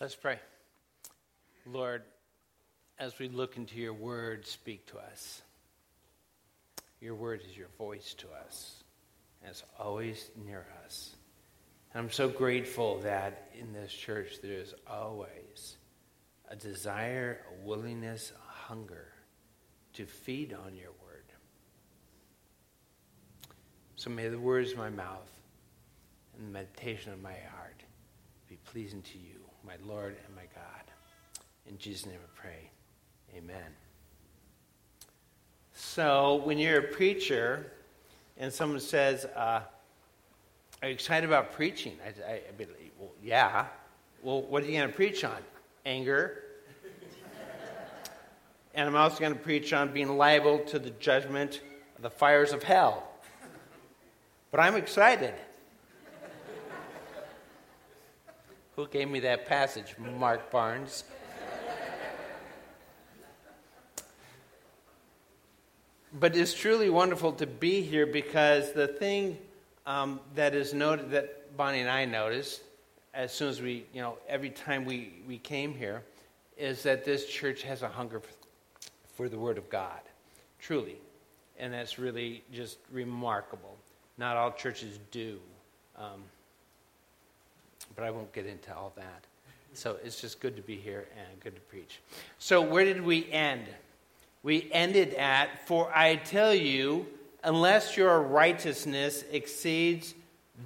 Let's pray. Lord, as we look into your word, speak to us. Your word is your voice to us, and it's always near us. And I'm so grateful that in this church there is always a desire, a willingness, a hunger to feed on your word. So may the words of my mouth and the meditation of my heart be pleasing to you, my Lord and my God. In Jesus' name I pray. Amen. So, when you're a preacher and someone says, uh, Are you excited about preaching? I, I, I Well, yeah. Well, what are you going to preach on? Anger. and I'm also going to preach on being liable to the judgment of the fires of hell. But I'm excited. Who gave me that passage? Mark Barnes. but it's truly wonderful to be here because the thing um, that is noted that Bonnie and I noticed as soon as we, you know, every time we, we came here, is that this church has a hunger for the Word of God, truly. And that's really just remarkable. Not all churches do. Um, but I won't get into all that. So it's just good to be here and good to preach. So, where did we end? We ended at, For I tell you, unless your righteousness exceeds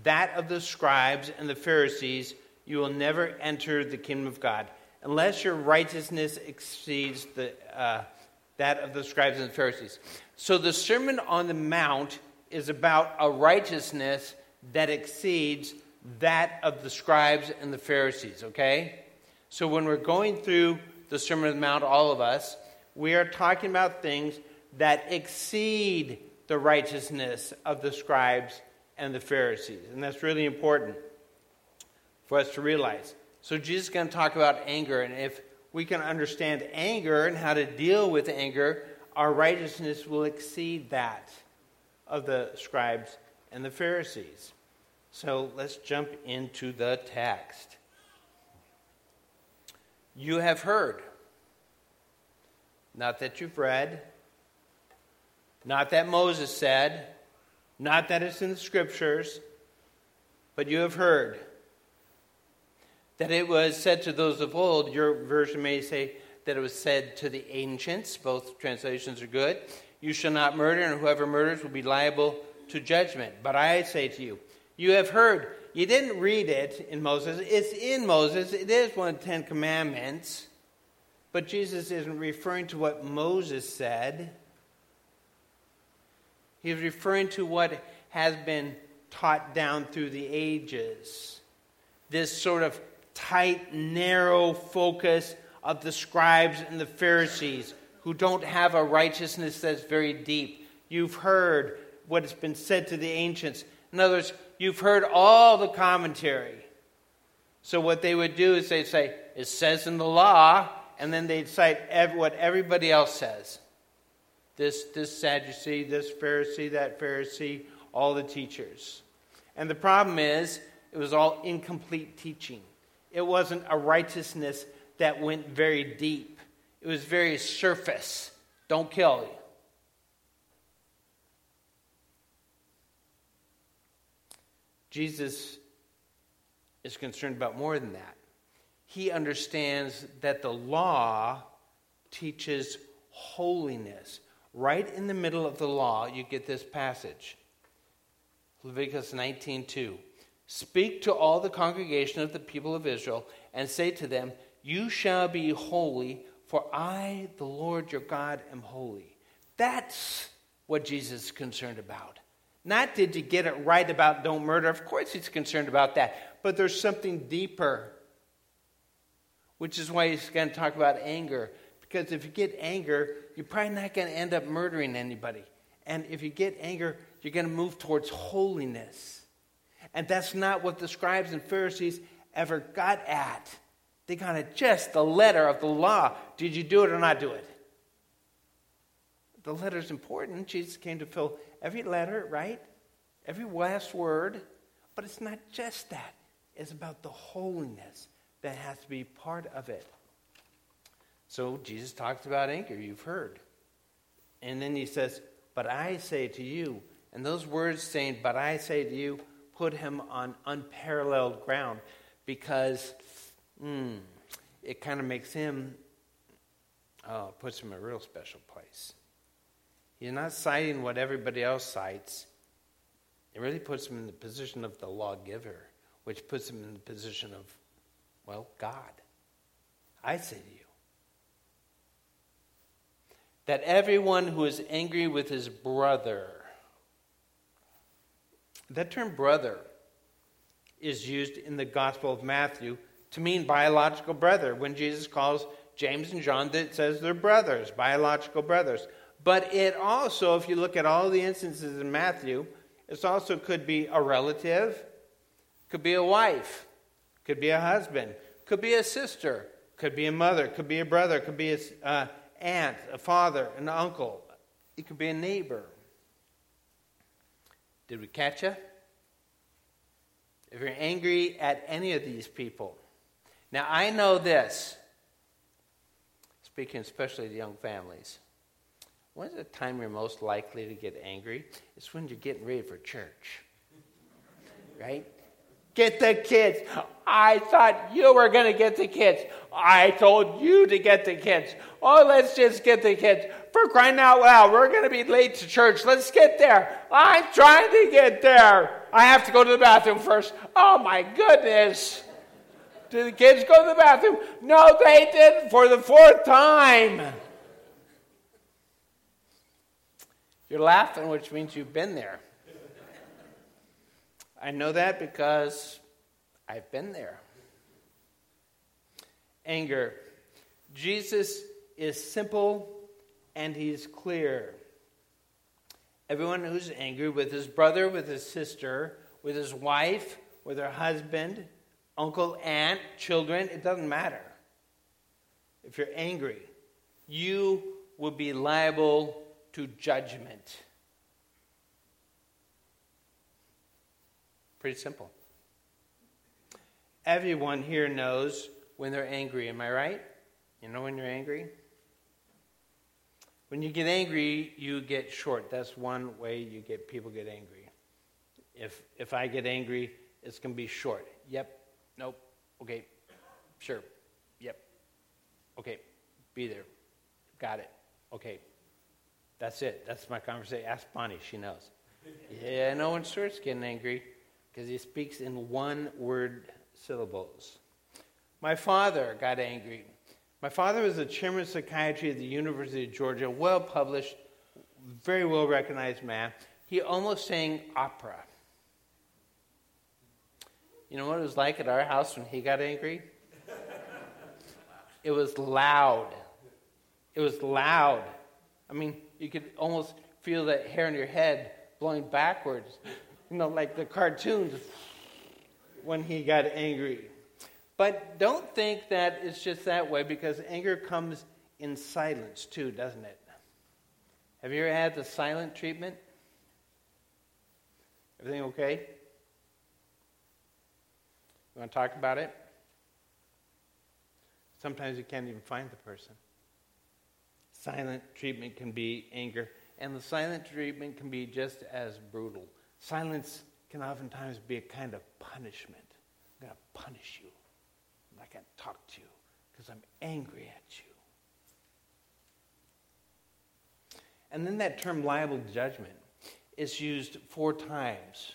that of the scribes and the Pharisees, you will never enter the kingdom of God. Unless your righteousness exceeds the, uh, that of the scribes and the Pharisees. So the Sermon on the Mount is about a righteousness that exceeds that of the scribes and the Pharisees, okay? So when we're going through the Sermon on the Mount, all of us, we are talking about things that exceed the righteousness of the scribes and the Pharisees. And that's really important for us to realize. So Jesus is going to talk about anger, and if we can understand anger and how to deal with anger, our righteousness will exceed that of the scribes and the Pharisees. So let's jump into the text. You have heard not that you've read, not that Moses said, not that it's in the scriptures, but you have heard that it was said to those of old. Your version may say that it was said to the ancients. Both translations are good. You shall not murder, and whoever murders will be liable to judgment. But I say to you, you have heard. You didn't read it in Moses. It's in Moses. It is one of the Ten Commandments. But Jesus isn't referring to what Moses said. He's referring to what has been taught down through the ages. This sort of tight, narrow focus of the scribes and the Pharisees who don't have a righteousness that's very deep. You've heard what has been said to the ancients. In other words, you've heard all the commentary. So, what they would do is they'd say, It says in the law, and then they'd cite every, what everybody else says. This, this Sadducee, this Pharisee, that Pharisee, all the teachers. And the problem is, it was all incomplete teaching. It wasn't a righteousness that went very deep, it was very surface. Don't kill. Jesus is concerned about more than that he understands that the law teaches holiness. Right in the middle of the law, you get this passage. Leviticus 19:2. Speak to all the congregation of the people of Israel and say to them, You shall be holy, for I, the Lord your God, am holy. That's what Jesus is concerned about. Not did you get it right about don't murder. Of course, he's concerned about that. But there's something deeper which is why he's going to talk about anger. Because if you get anger, you're probably not going to end up murdering anybody. And if you get anger, you're going to move towards holiness. And that's not what the scribes and Pharisees ever got at. They got at just the letter of the law. Did you do it or not do it? The letter is important. Jesus came to fill every letter, right? Every last word. But it's not just that, it's about the holiness that has to be part of it. So Jesus talks about anger, you've heard. And then he says, But I say to you, and those words saying, But I say to you, put him on unparalleled ground because mm, it kind of makes him, oh, puts him in a real special place. He's not citing what everybody else cites. It really puts him in the position of the lawgiver, which puts him in the position of, well, God. I say to you that everyone who is angry with his brother, that term brother is used in the Gospel of Matthew to mean biological brother. When Jesus calls James and John, that says they're brothers, biological brothers. But it also, if you look at all the instances in Matthew, it also could be a relative, could be a wife, could be a husband, could be a sister, could be a mother, could be a brother, could be an uh, aunt, a father, an uncle. It could be a neighbor. Did we catch you? If you're angry at any of these people, now I know this, speaking especially to young families. When's the time you're most likely to get angry? It's when you're getting ready for church. Right? Get the kids. I thought you were going to get the kids. I told you to get the kids. Oh, let's just get the kids. For crying out loud, we're going to be late to church. Let's get there. I'm trying to get there. I have to go to the bathroom first. Oh, my goodness. Did the kids go to the bathroom? No, they didn't for the fourth time. You're laughing, which means you've been there. I know that because I've been there. Anger. Jesus is simple and he's clear. Everyone who's angry with his brother, with his sister, with his wife, with her husband, uncle, aunt, children, it doesn't matter. If you're angry, you will be liable to judgment. Pretty simple. Everyone here knows when they're angry, am I right? You know when you're angry? When you get angry, you get short. That's one way you get people get angry. If if I get angry, it's going to be short. Yep. Nope. Okay. Sure. Yep. Okay. Be there. Got it. Okay. That's it. That's my conversation. Ask Bonnie. She knows. Yeah, no one starts getting angry because he speaks in one word syllables. My father got angry. My father was the chairman of psychiatry at the University of Georgia, well published, very well recognized man. He almost sang opera. You know what it was like at our house when he got angry? It was loud. It was loud. I mean, you could almost feel that hair on your head blowing backwards you know, like the cartoons when he got angry. But don't think that it's just that way because anger comes in silence too, doesn't it? Have you ever had the silent treatment? Everything okay? You want to talk about it? Sometimes you can't even find the person. Silent treatment can be anger, and the silent treatment can be just as brutal. Silence can oftentimes be a kind of punishment. I'm going to punish you. I'm not going to talk to you because I'm angry at you. And then that term liable judgment is used four times.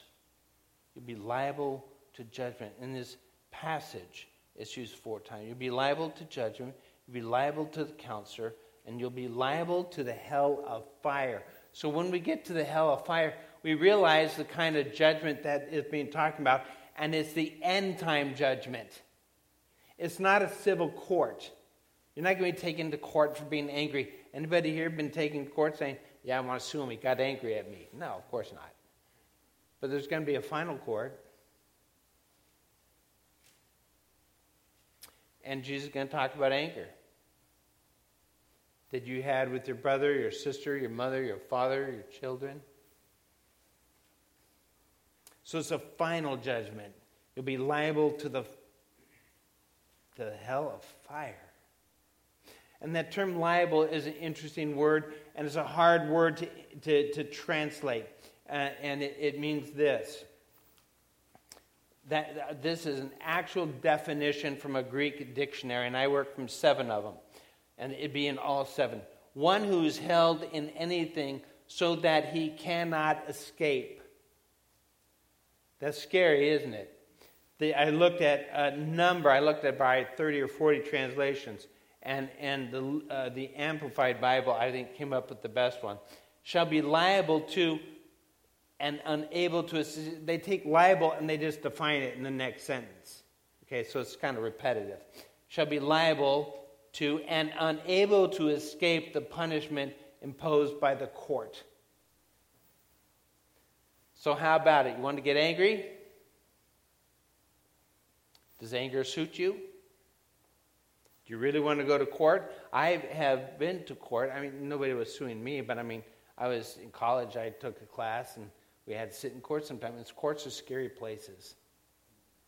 You'll be liable to judgment. In this passage, it's used four times. You'll be liable to judgment, you'll be liable to the counselor, and you'll be liable to the hell of fire. So when we get to the hell of fire, we realize the kind of judgment that is being talked about, and it's the end time judgment. It's not a civil court. You're not going to be taken to court for being angry. Anybody here been taken to court saying, Yeah, I want to sue him. He got angry at me? No, of course not. But there's going to be a final court. And Jesus is going to talk about anger that you had with your brother, your sister, your mother, your father, your children. So it's a final judgment. You'll be liable to the to the hell of fire. And that term liable is an interesting word, and it's a hard word to, to, to translate. Uh, and it, it, means this that this is an actual definition from a Greek dictionary, and I work from seven of them, and it'd be in all seven. One who's held in anything so that he cannot escape. That's scary, isn't it? The, I looked at a number, I looked at by 30 or 40 translations, and, and the, uh, the Amplified Bible, I think, came up with the best one. Shall be liable to and unable to assist. They take liable and they just define it in the next sentence. Okay, so it's kind of repetitive. Shall be liable to and unable to escape the punishment imposed by the court. So, how about it? You want to get angry? Does anger suit you? Do you really want to go to court? I have been to court. I mean, nobody was suing me, but I mean, I was in college. I took a class, and we had to sit in court sometimes. Courts are scary places.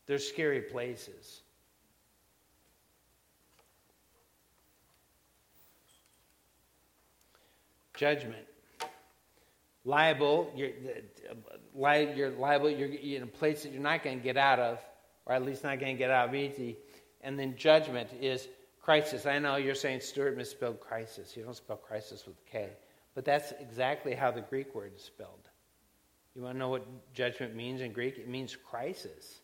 They're scary places. Judgment. Liable, you're, you're liable, you're in a place that you're not going to get out of, or at least not going to get out of easy. And then judgment is crisis. I know you're saying Stuart misspelled crisis. You don't spell crisis with K. But that's exactly how the Greek word is spelled. You want to know what judgment means in Greek? It means crisis.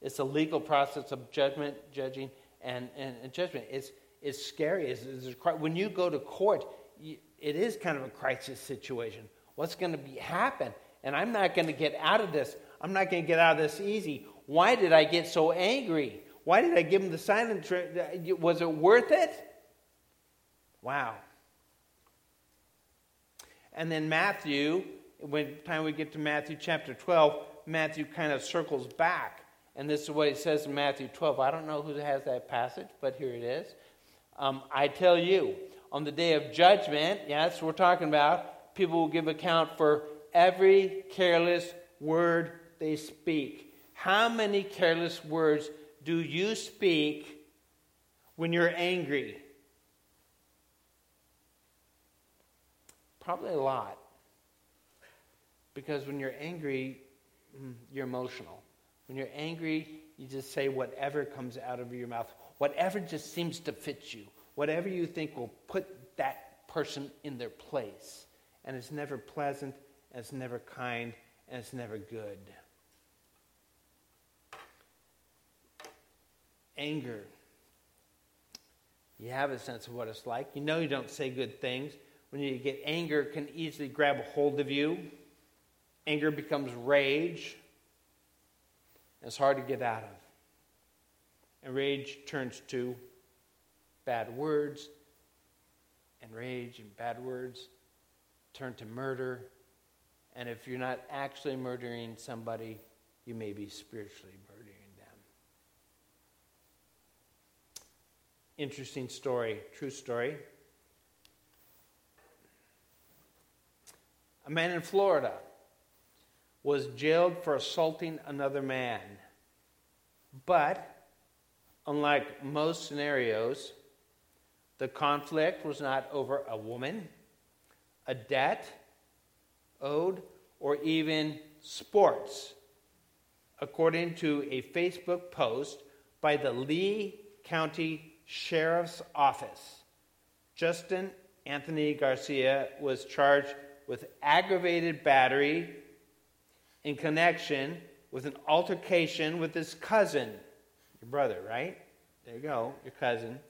It's a legal process of judgment, judging, and, and, and judgment. It's, it's scary. It's, it's, when you go to court, it is kind of a crisis situation. What's going to be, happen? And I'm not going to get out of this. I'm not going to get out of this easy. Why did I get so angry? Why did I give him the silent treatment? Was it worth it? Wow. And then Matthew, when time we get to Matthew chapter 12, Matthew kind of circles back. And this is what he says in Matthew 12. I don't know who has that passage, but here it is. Um, I tell you, on the day of judgment, yes, we're talking about, people will give account for every careless word they speak. How many careless words do you speak when you're angry? Probably a lot. Because when you're angry, mm, you're emotional. When you're angry, you just say whatever comes out of your mouth, whatever just seems to fit you, whatever you think will put that person in their place. And it's never pleasant, and it's never kind, and it's never good. anger. You have a sense of what it's like. You know you don't say good things. When you get anger, it can easily grab a hold of you. Anger becomes rage. It's hard to get out of. And rage turns to bad words. And rage and bad words turn to murder. And if you're not actually murdering somebody, you may be spiritually murdering. Them. Interesting story, true story. A man in Florida was jailed for assaulting another man. But, unlike most scenarios, the conflict was not over a woman, a debt owed, or even sports. According to a Facebook post by the Lee County Sheriff's Office. Justin Anthony Garcia was charged with aggravated battery in connection with an altercation with his cousin, your brother, right? There you go, your cousin,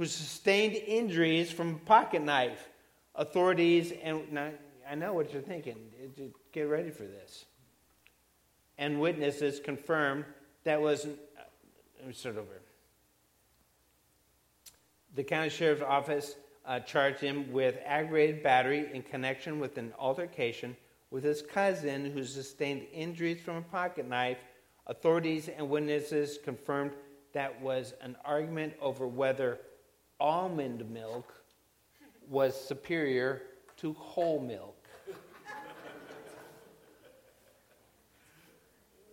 who sustained injuries from a pocket knife. Authorities, and now, I know what you're thinking, get ready for this. And witnesses confirmed that was, let me start over the county sheriff's office uh, charged him with aggravated battery in connection with an altercation with his cousin who sustained injuries from a pocket knife. Authorities and witnesses confirmed that was an argument over whether almond milk was superior to whole milk.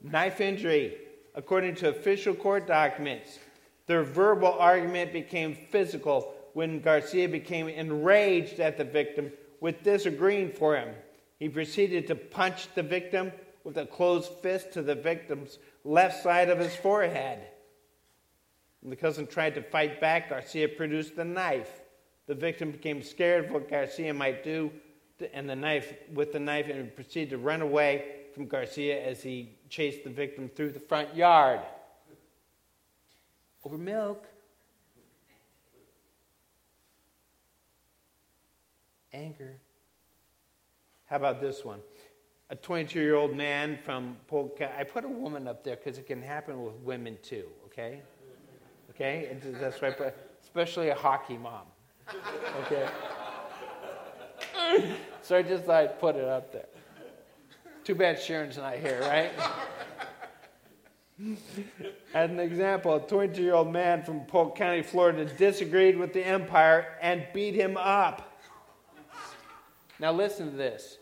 Knife injury. According to official court documents, Their verbal argument became physical when Garcia became enraged at the victim with disagreeing for him. He proceeded to punch the victim with a closed fist to the victim's left side of his forehead. When the cousin tried to fight back, Garcia produced the knife. The victim became scared of what Garcia might do, and the knife with the knife, and proceeded to run away from Garcia as he chased the victim through the front yard. Over milk. Anger. How about this one? A 22 year old man from Polka. I put a woman up there because it can happen with women too, okay? Okay? That's right, especially a hockey mom. Okay? so I just thought I'd put it up there. Too bad Sharon's not here, right? As an example, a 22 year old man from Polk County, Florida, disagreed with the Empire and beat him up. Now, listen to this.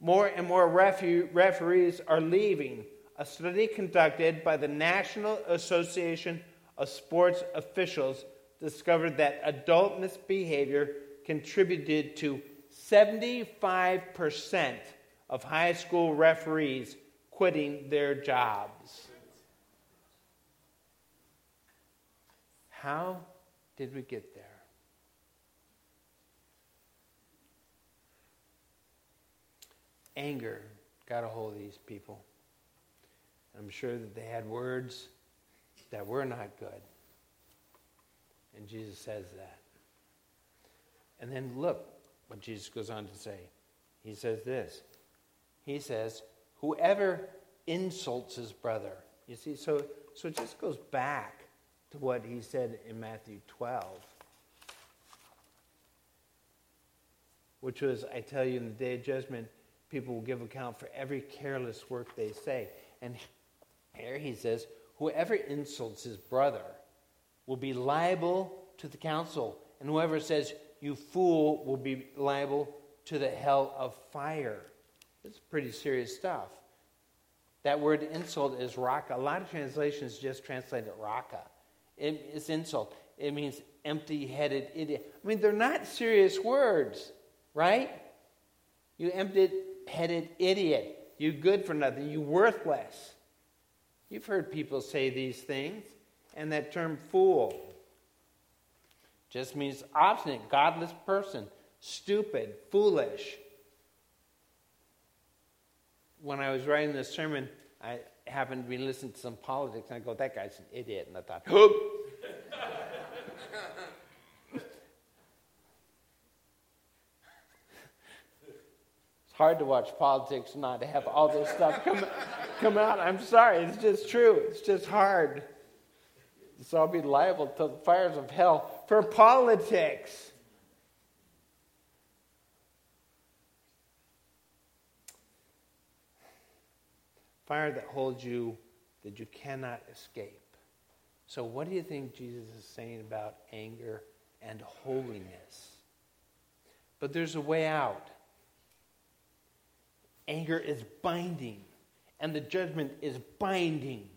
More and more referees are leaving. A study conducted by the National Association of Sports Officials discovered that adult misbehavior contributed to 75% of high school referees quitting their jobs. How did we get there? Anger got a hold of these people. I'm sure that they had words that we're not good. And Jesus says that. And then look what Jesus goes on to say. He says this. He says, Whoever insults his brother. You see, so, so it just goes back to what he said in Matthew 12, which was, I tell you, in the day of judgment, people will give account for every careless work they say. And here he says, whoever insults his brother will be liable to the council, and whoever says, you fool, will be liable to the hell of fire. It's pretty serious stuff. That word insult is raca. A lot of translations just translate it raca. it's insult. It means empty headed idiot. I mean, they're not serious words, right? You empty headed idiot. You good for nothing. You worthless. You've heard people say these things. And that term fool just means obstinate, godless person, stupid, foolish. When I was writing this sermon, I happened to be listening to some politics, and I go, that guy's an idiot. And I thought. Hard to watch politics and not have all this stuff come, come out. I'm sorry, it's just true. It's just hard. So I'll be liable to the fires of hell for politics. Fire that holds you that you cannot escape. So, what do you think Jesus is saying about anger and holiness? But there's a way out. Anger is binding, and the judgment is binding.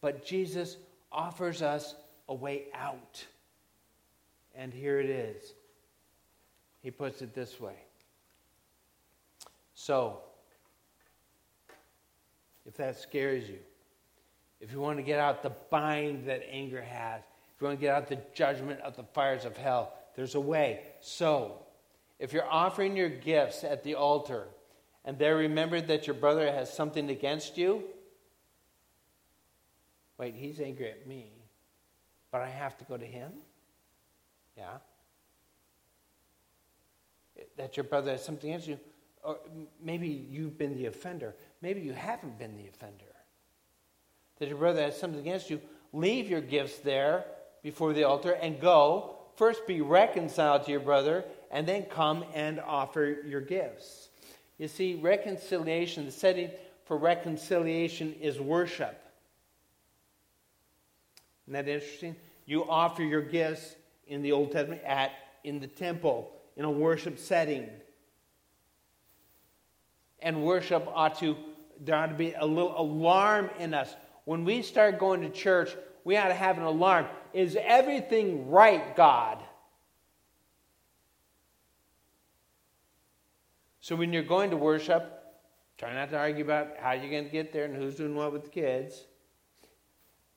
But Jesus offers us a way out. And here it is. He puts it this way. So, if that scares you, if you want to get out the bind that anger has, if you want to get out the judgment of the fires of hell, there's a way. So, if you're offering your gifts at the altar and there remembered that your brother has something against you, Wait, he's angry at me, but I have to go to him? Yeah. That your brother has something against you. Or maybe you've been the offender. Maybe you haven't been the offender. That your brother has something against you. Leave your gifts there before the altar and go. First be reconciled to your brother, and then come and offer your gifts. You see, reconciliation, the setting for reconciliation is worship. Isn't that interesting? You offer your gifts in the Old Testament at in the temple in a worship setting. And worship ought to there ought to be a little alarm in us. When we start going to church, we ought to have an alarm. Is everything right, God? So when you're going to worship, try not to argue about how you're going to get there and who's doing what with the kids.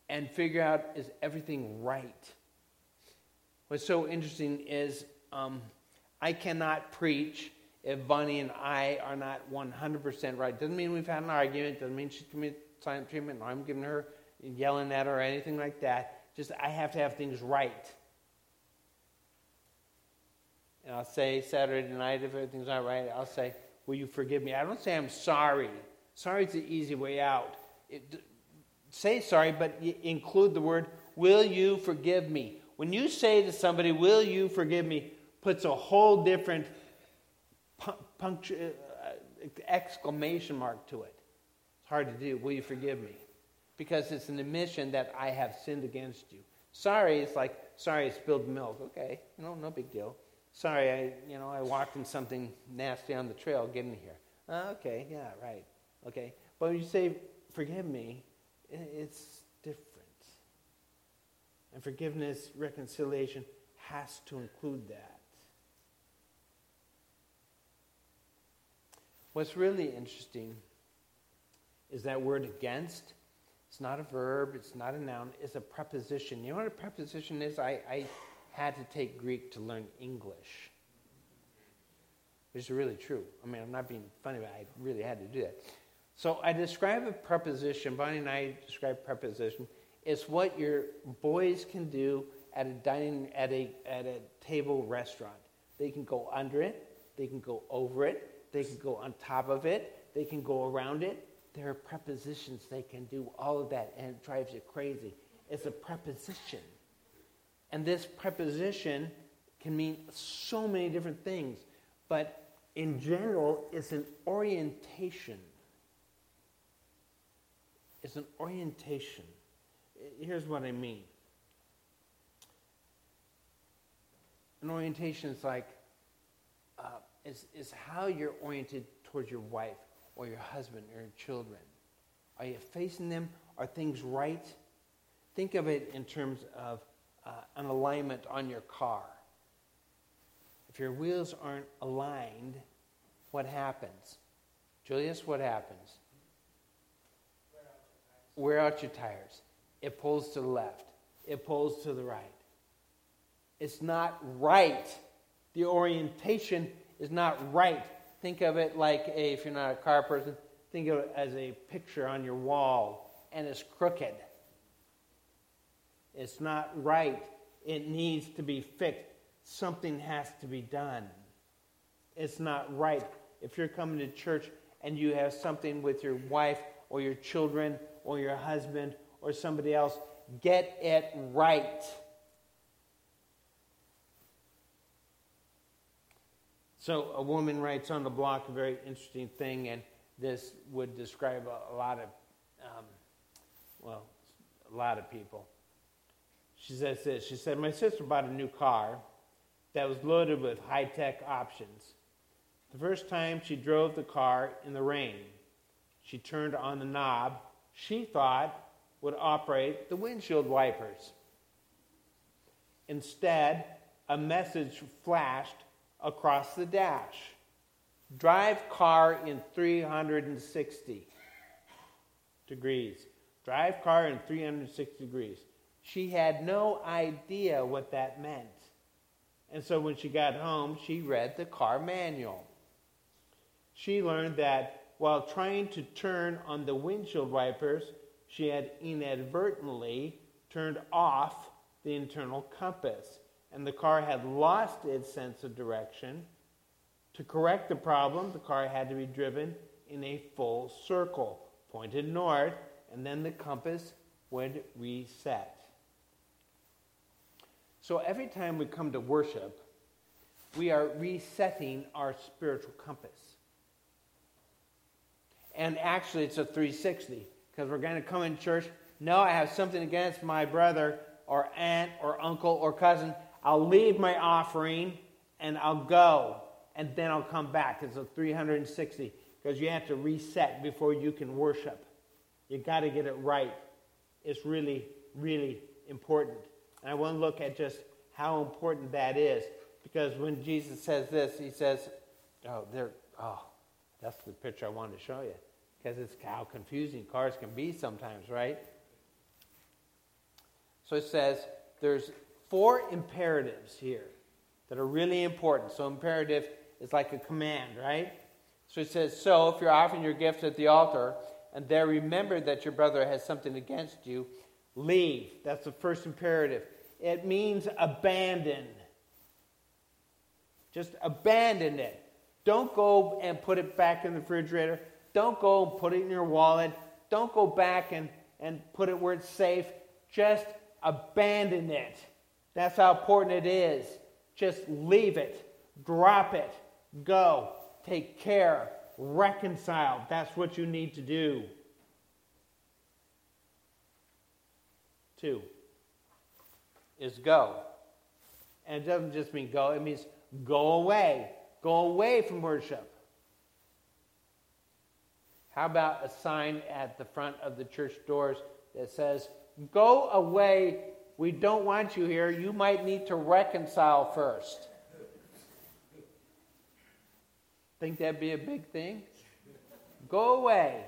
And figure out is everything right? What's so interesting is um, I cannot preach if Bunny and I are not 100% right. Doesn't mean we've had an argument. Doesn't mean she's committed silent treatment. I'm giving her, yelling at her or anything like that. Just I have to have things right. And I'll say Saturday night if everything's not right. I'll say, "Will you forgive me?" I don't say I'm sorry. Sorry is the easy way out. It, say sorry, but include the word, "Will you forgive me?" When you say to somebody, "Will you forgive me?" puts a whole different punctu- uh, exclamation mark to it. It's hard to do. Will you forgive me? Because it's an admission that I have sinned against you. Sorry, it's like, sorry, I spilled milk. Okay, know, no big deal. Sorry, I, you know, I walked in something nasty on the trail getting here. Uh, okay, yeah, right. Okay. But when you say, forgive me, it's different. And forgiveness, reconciliation has to include that. What's really interesting is that word against. It's not a verb, it's not a noun, it's a preposition. You know what a preposition is? I, I had to take Greek to learn English. Which is really true. I mean, I'm not being funny, but I really had to do that. So I describe a preposition, Bonnie and I describe preposition. It's what your boys can do at a dining at a at a table restaurant. They can go under it, they can go over it, they can go on top of it, they can go around it. There are prepositions they can do all of that, and it drives you crazy. It's a preposition. And this preposition can mean so many different things, but in general, it's an orientation. It's an orientation. Here's what I mean an orientation is like uh, is, is how you're oriented towards your wife or your husband or your children. Are you facing them? Are things right? Think of it in terms of uh, an alignment on your car. If your wheels aren't aligned, what happens? Julius, what happens? Wear out your tires. It pulls to the left. It pulls to the right. It's not right. The orientation is not right. Think of it like a, if you're not a car person, think of it as a picture on your wall and it's crooked. It's not right. It needs to be fixed. Something has to be done. It's not right. If you're coming to church and you have something with your wife or your children or your husband or somebody else, get it right. So a woman writes on the block a very interesting thing, and this would describe a, a lot of, um, well, a lot of people. She says this. She said, My sister bought a new car that was loaded with high tech options. The first time she drove the car in the rain, she turned on the knob she thought would operate the windshield wipers. Instead, a message flashed across the dash. Drive car in 360 degrees. Drive car in 360 degrees. She had no idea what that meant. And so when she got home, she read the car manual. She learned that while trying to turn on the windshield wipers, she had inadvertently turned off the internal compass and the car had lost its sense of direction. To correct the problem, the car had to be driven in a full circle, pointed north, and then the compass would reset. So every time we come to worship, we are resetting our spiritual compass. And actually, it's a 360 because we're going to come in church. No, I have something against my brother or aunt or uncle or cousin. I'll leave my offering and I'll go and then I'll come back. It's a 360 because you have to reset before you can worship. You got to get it right. It's really really important. And I want to look at just how important that is. Because when Jesus says this, he says, Oh, there, oh, that's the picture I wanted to show you. Because it's how confusing cars can be sometimes, right? So it says there's four imperatives here that are really important. So imperative is like a command, right? So it says, So if you're offering your gift at the altar, and there remember that your brother has something against you, leave. That's the first imperative. It means abandon. Just abandon it. Don't go and put it back in the refrigerator. Don't go and put it in your wallet. Don't go back and, and put it where it's safe. Just abandon it. That's how important it is. Just leave it. Drop it. Go. Take care. Reconcile. That's what you need to do. Two is go. And it doesn't just mean go, it means go away. Go away from worship. How about a sign at the front of the church doors that says, Go away. We don't want you here. You might need to reconcile first. Think that'd be a big thing? Go away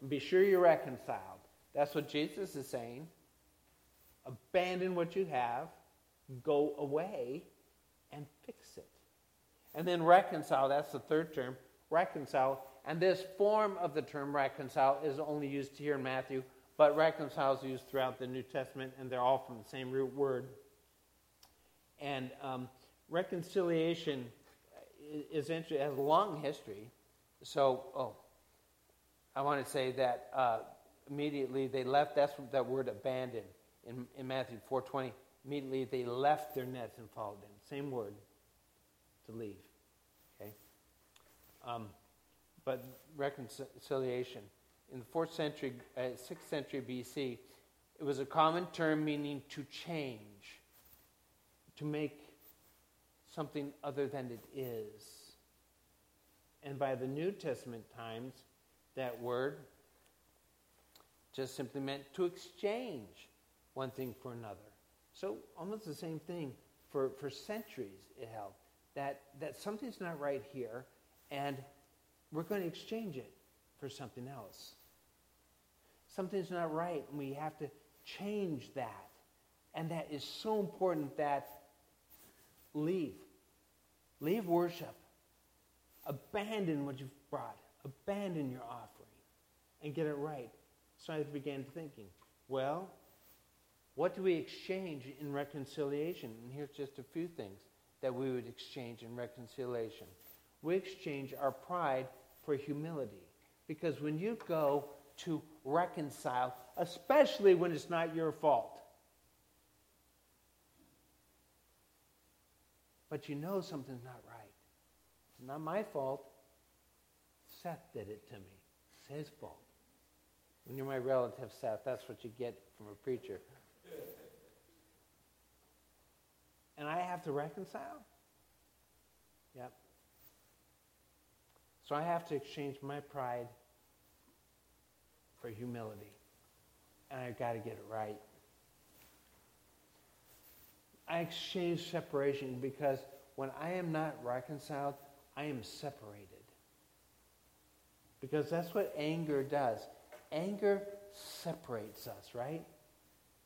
and be sure you're reconciled. That's what Jesus is saying. Abandon what you have, go away, and fix it. And then reconcile, that's the third term. Reconcile. And this form of the term reconcile is only used here in Matthew, but reconcile is used throughout the New Testament, and they're all from the same root word. And um, reconciliation is interesting, has a long history. So, oh, I want to say that uh, immediately they left, that's that word abandon in, in Matthew 4.20. Immediately they left their nets and followed him. Same word, to leave. Okay? Um, but reconciliation. In the 4th century, uh, 6th century BC, it was a common term meaning to change, to make something other than it is. And by the New Testament times, that word just simply meant to exchange one thing for another. So almost the same thing for, for centuries it held. That, that something's not right here, and we're going to exchange it for something else. Something's not right, and we have to change that. And that is so important that leave. Leave worship. Abandon what you've brought. Abandon your offering and get it right. So I began thinking, well, what do we exchange in reconciliation? And here's just a few things that we would exchange in reconciliation. We exchange our pride for humility. Because when you go to reconcile, especially when it's not your fault, but you know something's not right, it's not my fault. Seth did it to me. It's his fault. When you're my relative, Seth, that's what you get from a preacher. And I have to reconcile? Yep. So I have to exchange my pride for humility. And I've got to get it right. I exchange separation because when I am not reconciled, I am separated. Because that's what anger does. Anger separates us, right?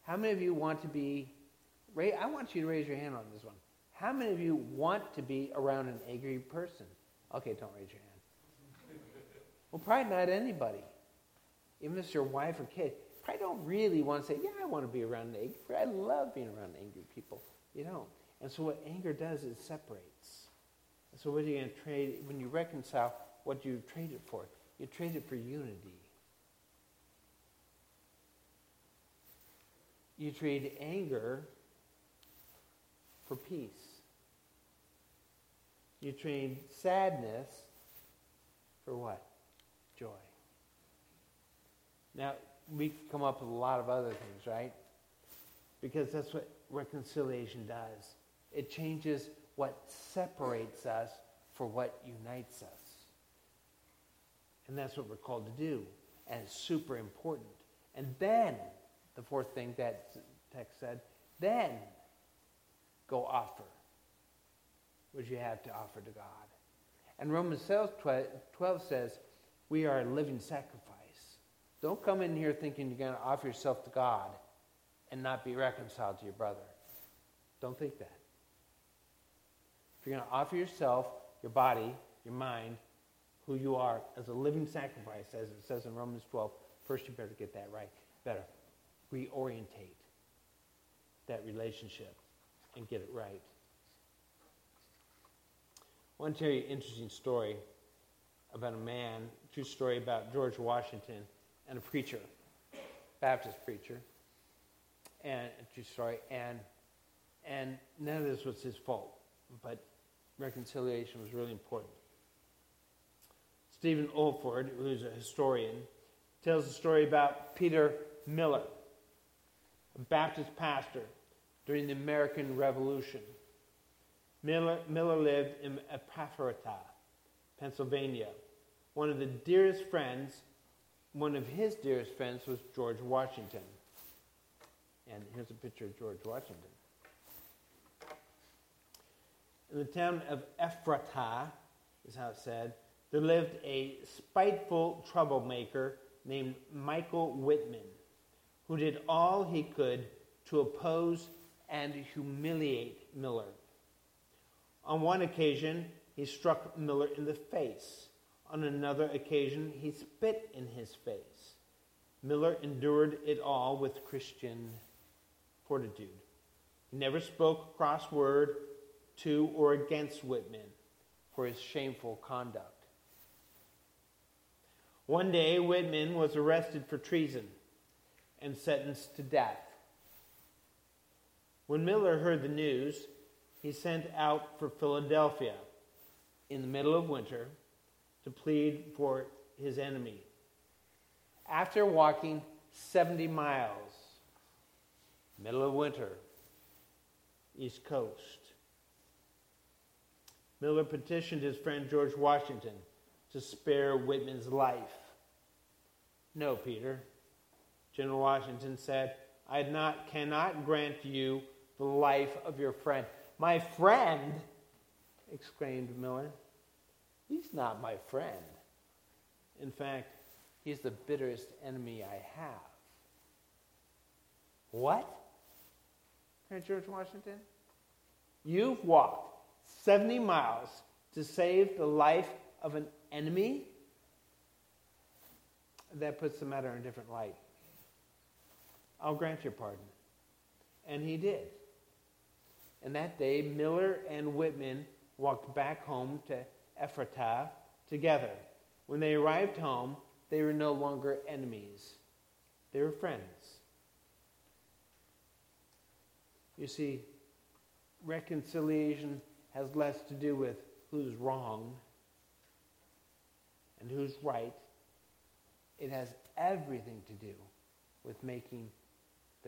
How many of you want to be, I want you to raise your hand on this one. How many of you want to be around an angry person? Okay, don't raise your hand. Well, probably not anybody. Even if it's your wife or kid, probably don't really want to say, yeah, I want to be around angry. I love being around angry people. You don't. And so what anger does is separates. And so what are you going to trade, when you reconcile, what do you trade it for? You trade it for unity. You trade anger for peace. You trade sadness for what? Joy. Now, we come up with a lot of other things, right? Because that's what reconciliation does. It changes what separates us for what unites us. And that's what we're called to do. And it's super important. And then the fourth thing that text said, then go offer what you have to offer to God. And Romans 12 says, we are a living sacrifice. Don't come in here thinking you're going to offer yourself to God and not be reconciled to your brother. Don't think that. If you're going to offer yourself, your body, your mind, who you are as a living sacrifice, as it says in Romans 12, first you better get that right. Better reorientate that relationship and get it right. I want to tell you an interesting story about a man, true story about George Washington and a preacher, Baptist preacher, and true story, and and none of this was his fault, but reconciliation was really important. Stephen Olford, who's a historian, tells a story about Peter Miller, Baptist pastor during the American Revolution. Miller, Miller lived in Epaphrata, Pennsylvania. One of the dearest friends, one of his dearest friends was George Washington. And here's a picture of George Washington. In the town of Ephrata, is how it said, there lived a spiteful troublemaker named Michael Whitman, who did all he could to oppose and humiliate Miller. On one occasion, he struck Miller in the face. On another occasion, he spit in his face. Miller endured it all with Christian fortitude. He never spoke a cross word to or against Whitman for his shameful conduct. One day, Whitman was arrested for treason and sentenced to death. When Miller heard the news, he sent out for Philadelphia in the middle of winter to plead for his enemy. After walking 70 miles, middle of winter, East Coast, Miller petitioned his friend George Washington to spare Whitman's life. No, Peter. General Washington said, I not, cannot grant you the life of your friend. My friend, exclaimed Miller. He's not my friend. In fact, he's the bitterest enemy I have. What? George Washington? You've walked 70 miles to save the life of an enemy? That puts the matter in a different light. I'll grant your pardon. And he did. And that day, Miller and Whitman walked back home to Ephrata together. When they arrived home, they were no longer enemies, they were friends. You see, reconciliation has less to do with who's wrong and who's right. It has everything to do with making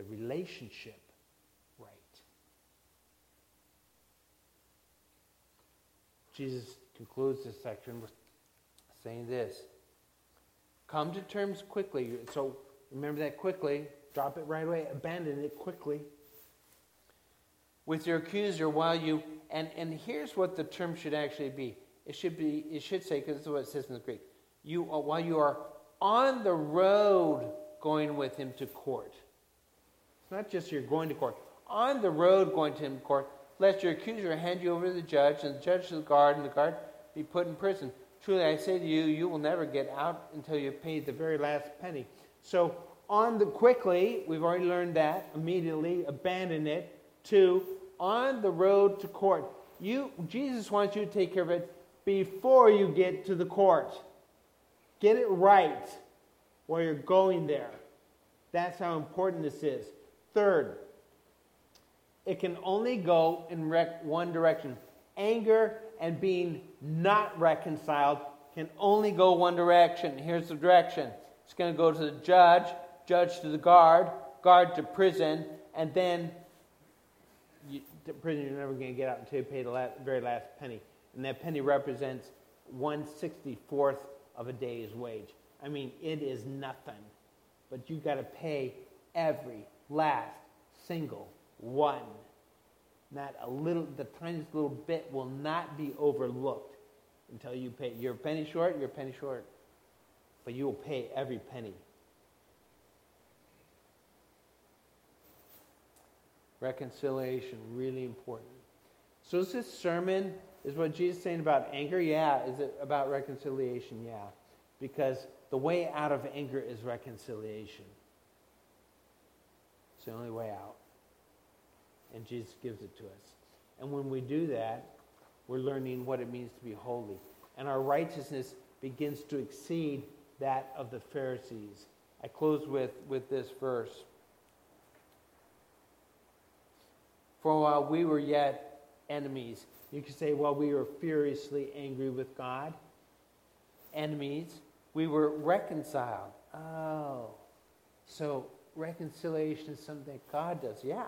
the relationship right. Jesus concludes this section with saying this Come to terms quickly. So remember that quickly. Drop it right away. Abandon it quickly. With your accuser while you and, and here's what the term should actually be. It should be, it should say, because this is what it says in the Greek. You, while you are on the road going with him to court. Not just you're going to court. On the road going to court, lest your accuser hand you over to the judge, and the judge to the guard, and the guard be put in prison. Truly, I say to you, you will never get out until you've paid the very last penny. So, on the quickly, we've already learned that. Immediately, abandon it. To on the road to court. You, Jesus wants you to take care of it before you get to the court. Get it right while you're going there. That's how important this is. Third, it can only go in rec- one direction. Anger and being not reconciled can only go one direction. Here's the direction it's going to go to the judge, judge to the guard, guard to prison, and then you, prison you're never going to get out until you pay the last, very last penny. And that penny represents 164th of a day's wage. I mean, it is nothing. But you've got to pay Every last single one. Not a little, the tiniest little bit will not be overlooked until you pay. You're a penny short, you're a penny short. But you will pay every penny. Reconciliation, really important. So is this sermon, is what Jesus saying about anger? Yeah. Is it about reconciliation? Yeah. Because the way out of anger is reconciliation. It's the only way out. And Jesus gives it to us. And when we do that, we're learning what it means to be holy. And our righteousness begins to exceed that of the Pharisees. I close with, with this verse. For while we were yet enemies, you could say, while we were furiously angry with God, enemies, we were reconciled. Oh, so reconciliation is something that God does. Yeah,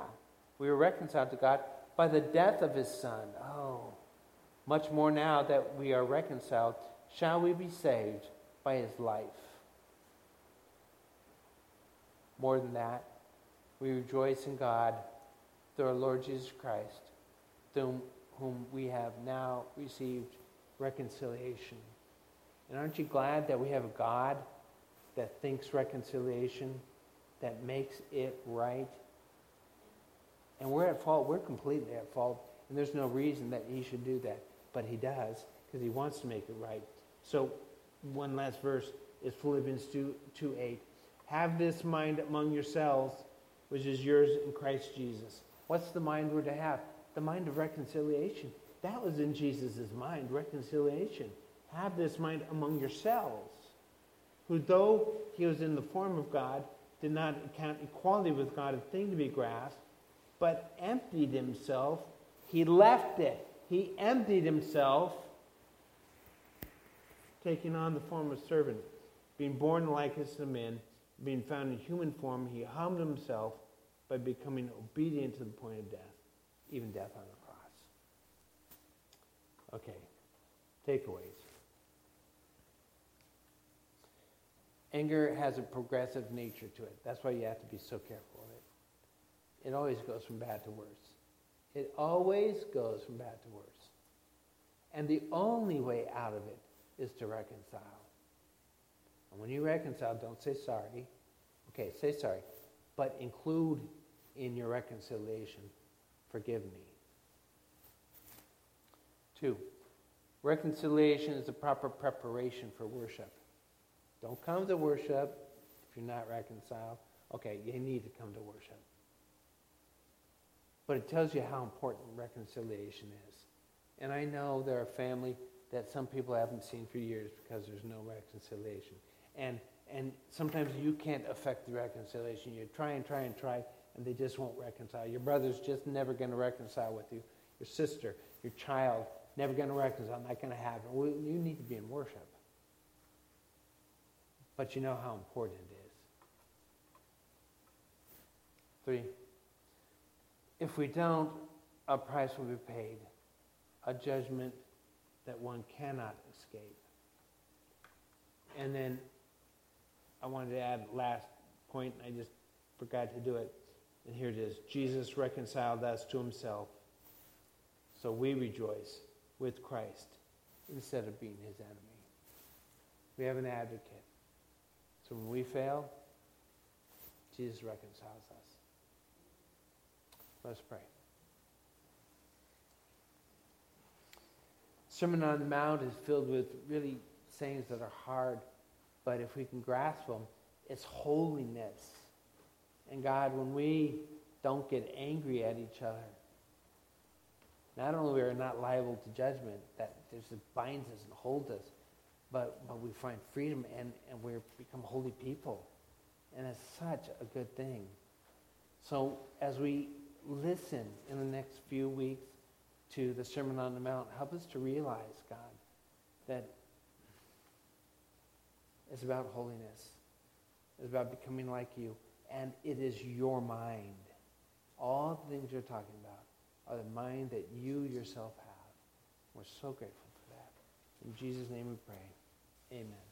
we were reconciled to God by the death of his Son. Oh, much more now that we are reconciled, shall we be saved by his life. More than that, we rejoice in God through our Lord Jesus Christ, through whom we have now received reconciliation. And aren't you glad that we have a God that thinks reconciliation, that makes it right? And we're at fault. We're completely at fault. And there's no reason that he should do that. But he does because he wants to make it right. So, one last verse is Philippians 2, 2 8. Have this mind among yourselves, which is yours in Christ Jesus. What's the mind we're to have? The mind of reconciliation. That was in Jesus' mind, reconciliation. Have this mind among yourselves, who, though he was in the form of God, did not account equality with God a thing to be grasped, but emptied himself. He left it. He emptied himself, taking on the form of servant, being born the likeness of men, being found in human form. He humbled himself by becoming obedient to the point of death, even death on the cross. Okay, takeaways. Anger has a progressive nature to it. That's why you have to be so careful of it. It always goes from bad to worse. It always goes from bad to worse. And the only way out of it is to reconcile. And when you reconcile, don't say sorry. Okay, say sorry. But include in your reconciliation, forgive me. Two, reconciliation is a proper preparation for worship. Don't come to worship if you're not reconciled. Okay, you need to come to worship. But it tells you how important reconciliation is. And I know there are family that some people haven't seen for years because there's no reconciliation. And, and sometimes you can't affect the reconciliation. You try and try and try, and they just won't reconcile. Your brother's just never going to reconcile with you. Your sister, your child, never going to reconcile. I'm Not going to happen. Well, you need to be in worship. But you know how important it is. Three, if we don't, a price will be paid, a judgment that one cannot escape. And then I wanted to add last point, I just forgot to do it. And here it is. Jesus reconciled us to himself. So we rejoice with Christ instead of being his enemy. We have an advocate. So when we fail, Jesus reconciles us. Let's pray. Sermon on the Mount is filled with really sayings that are hard, but if we can grasp them, it's holiness. And God, when we don't get angry at each other, not only are we not liable to judgment that there's binds us and holds us, but, but we find freedom and, and we become holy people. And it's such a good thing. So as we listen in the next few weeks to the Sermon on the Mount, help us to realize, God, that it's about holiness. It's about becoming like you. And it is your mind. All the things you're talking about are the mind that you yourself have. We're so grateful for that. In Jesus' name we pray. Amen.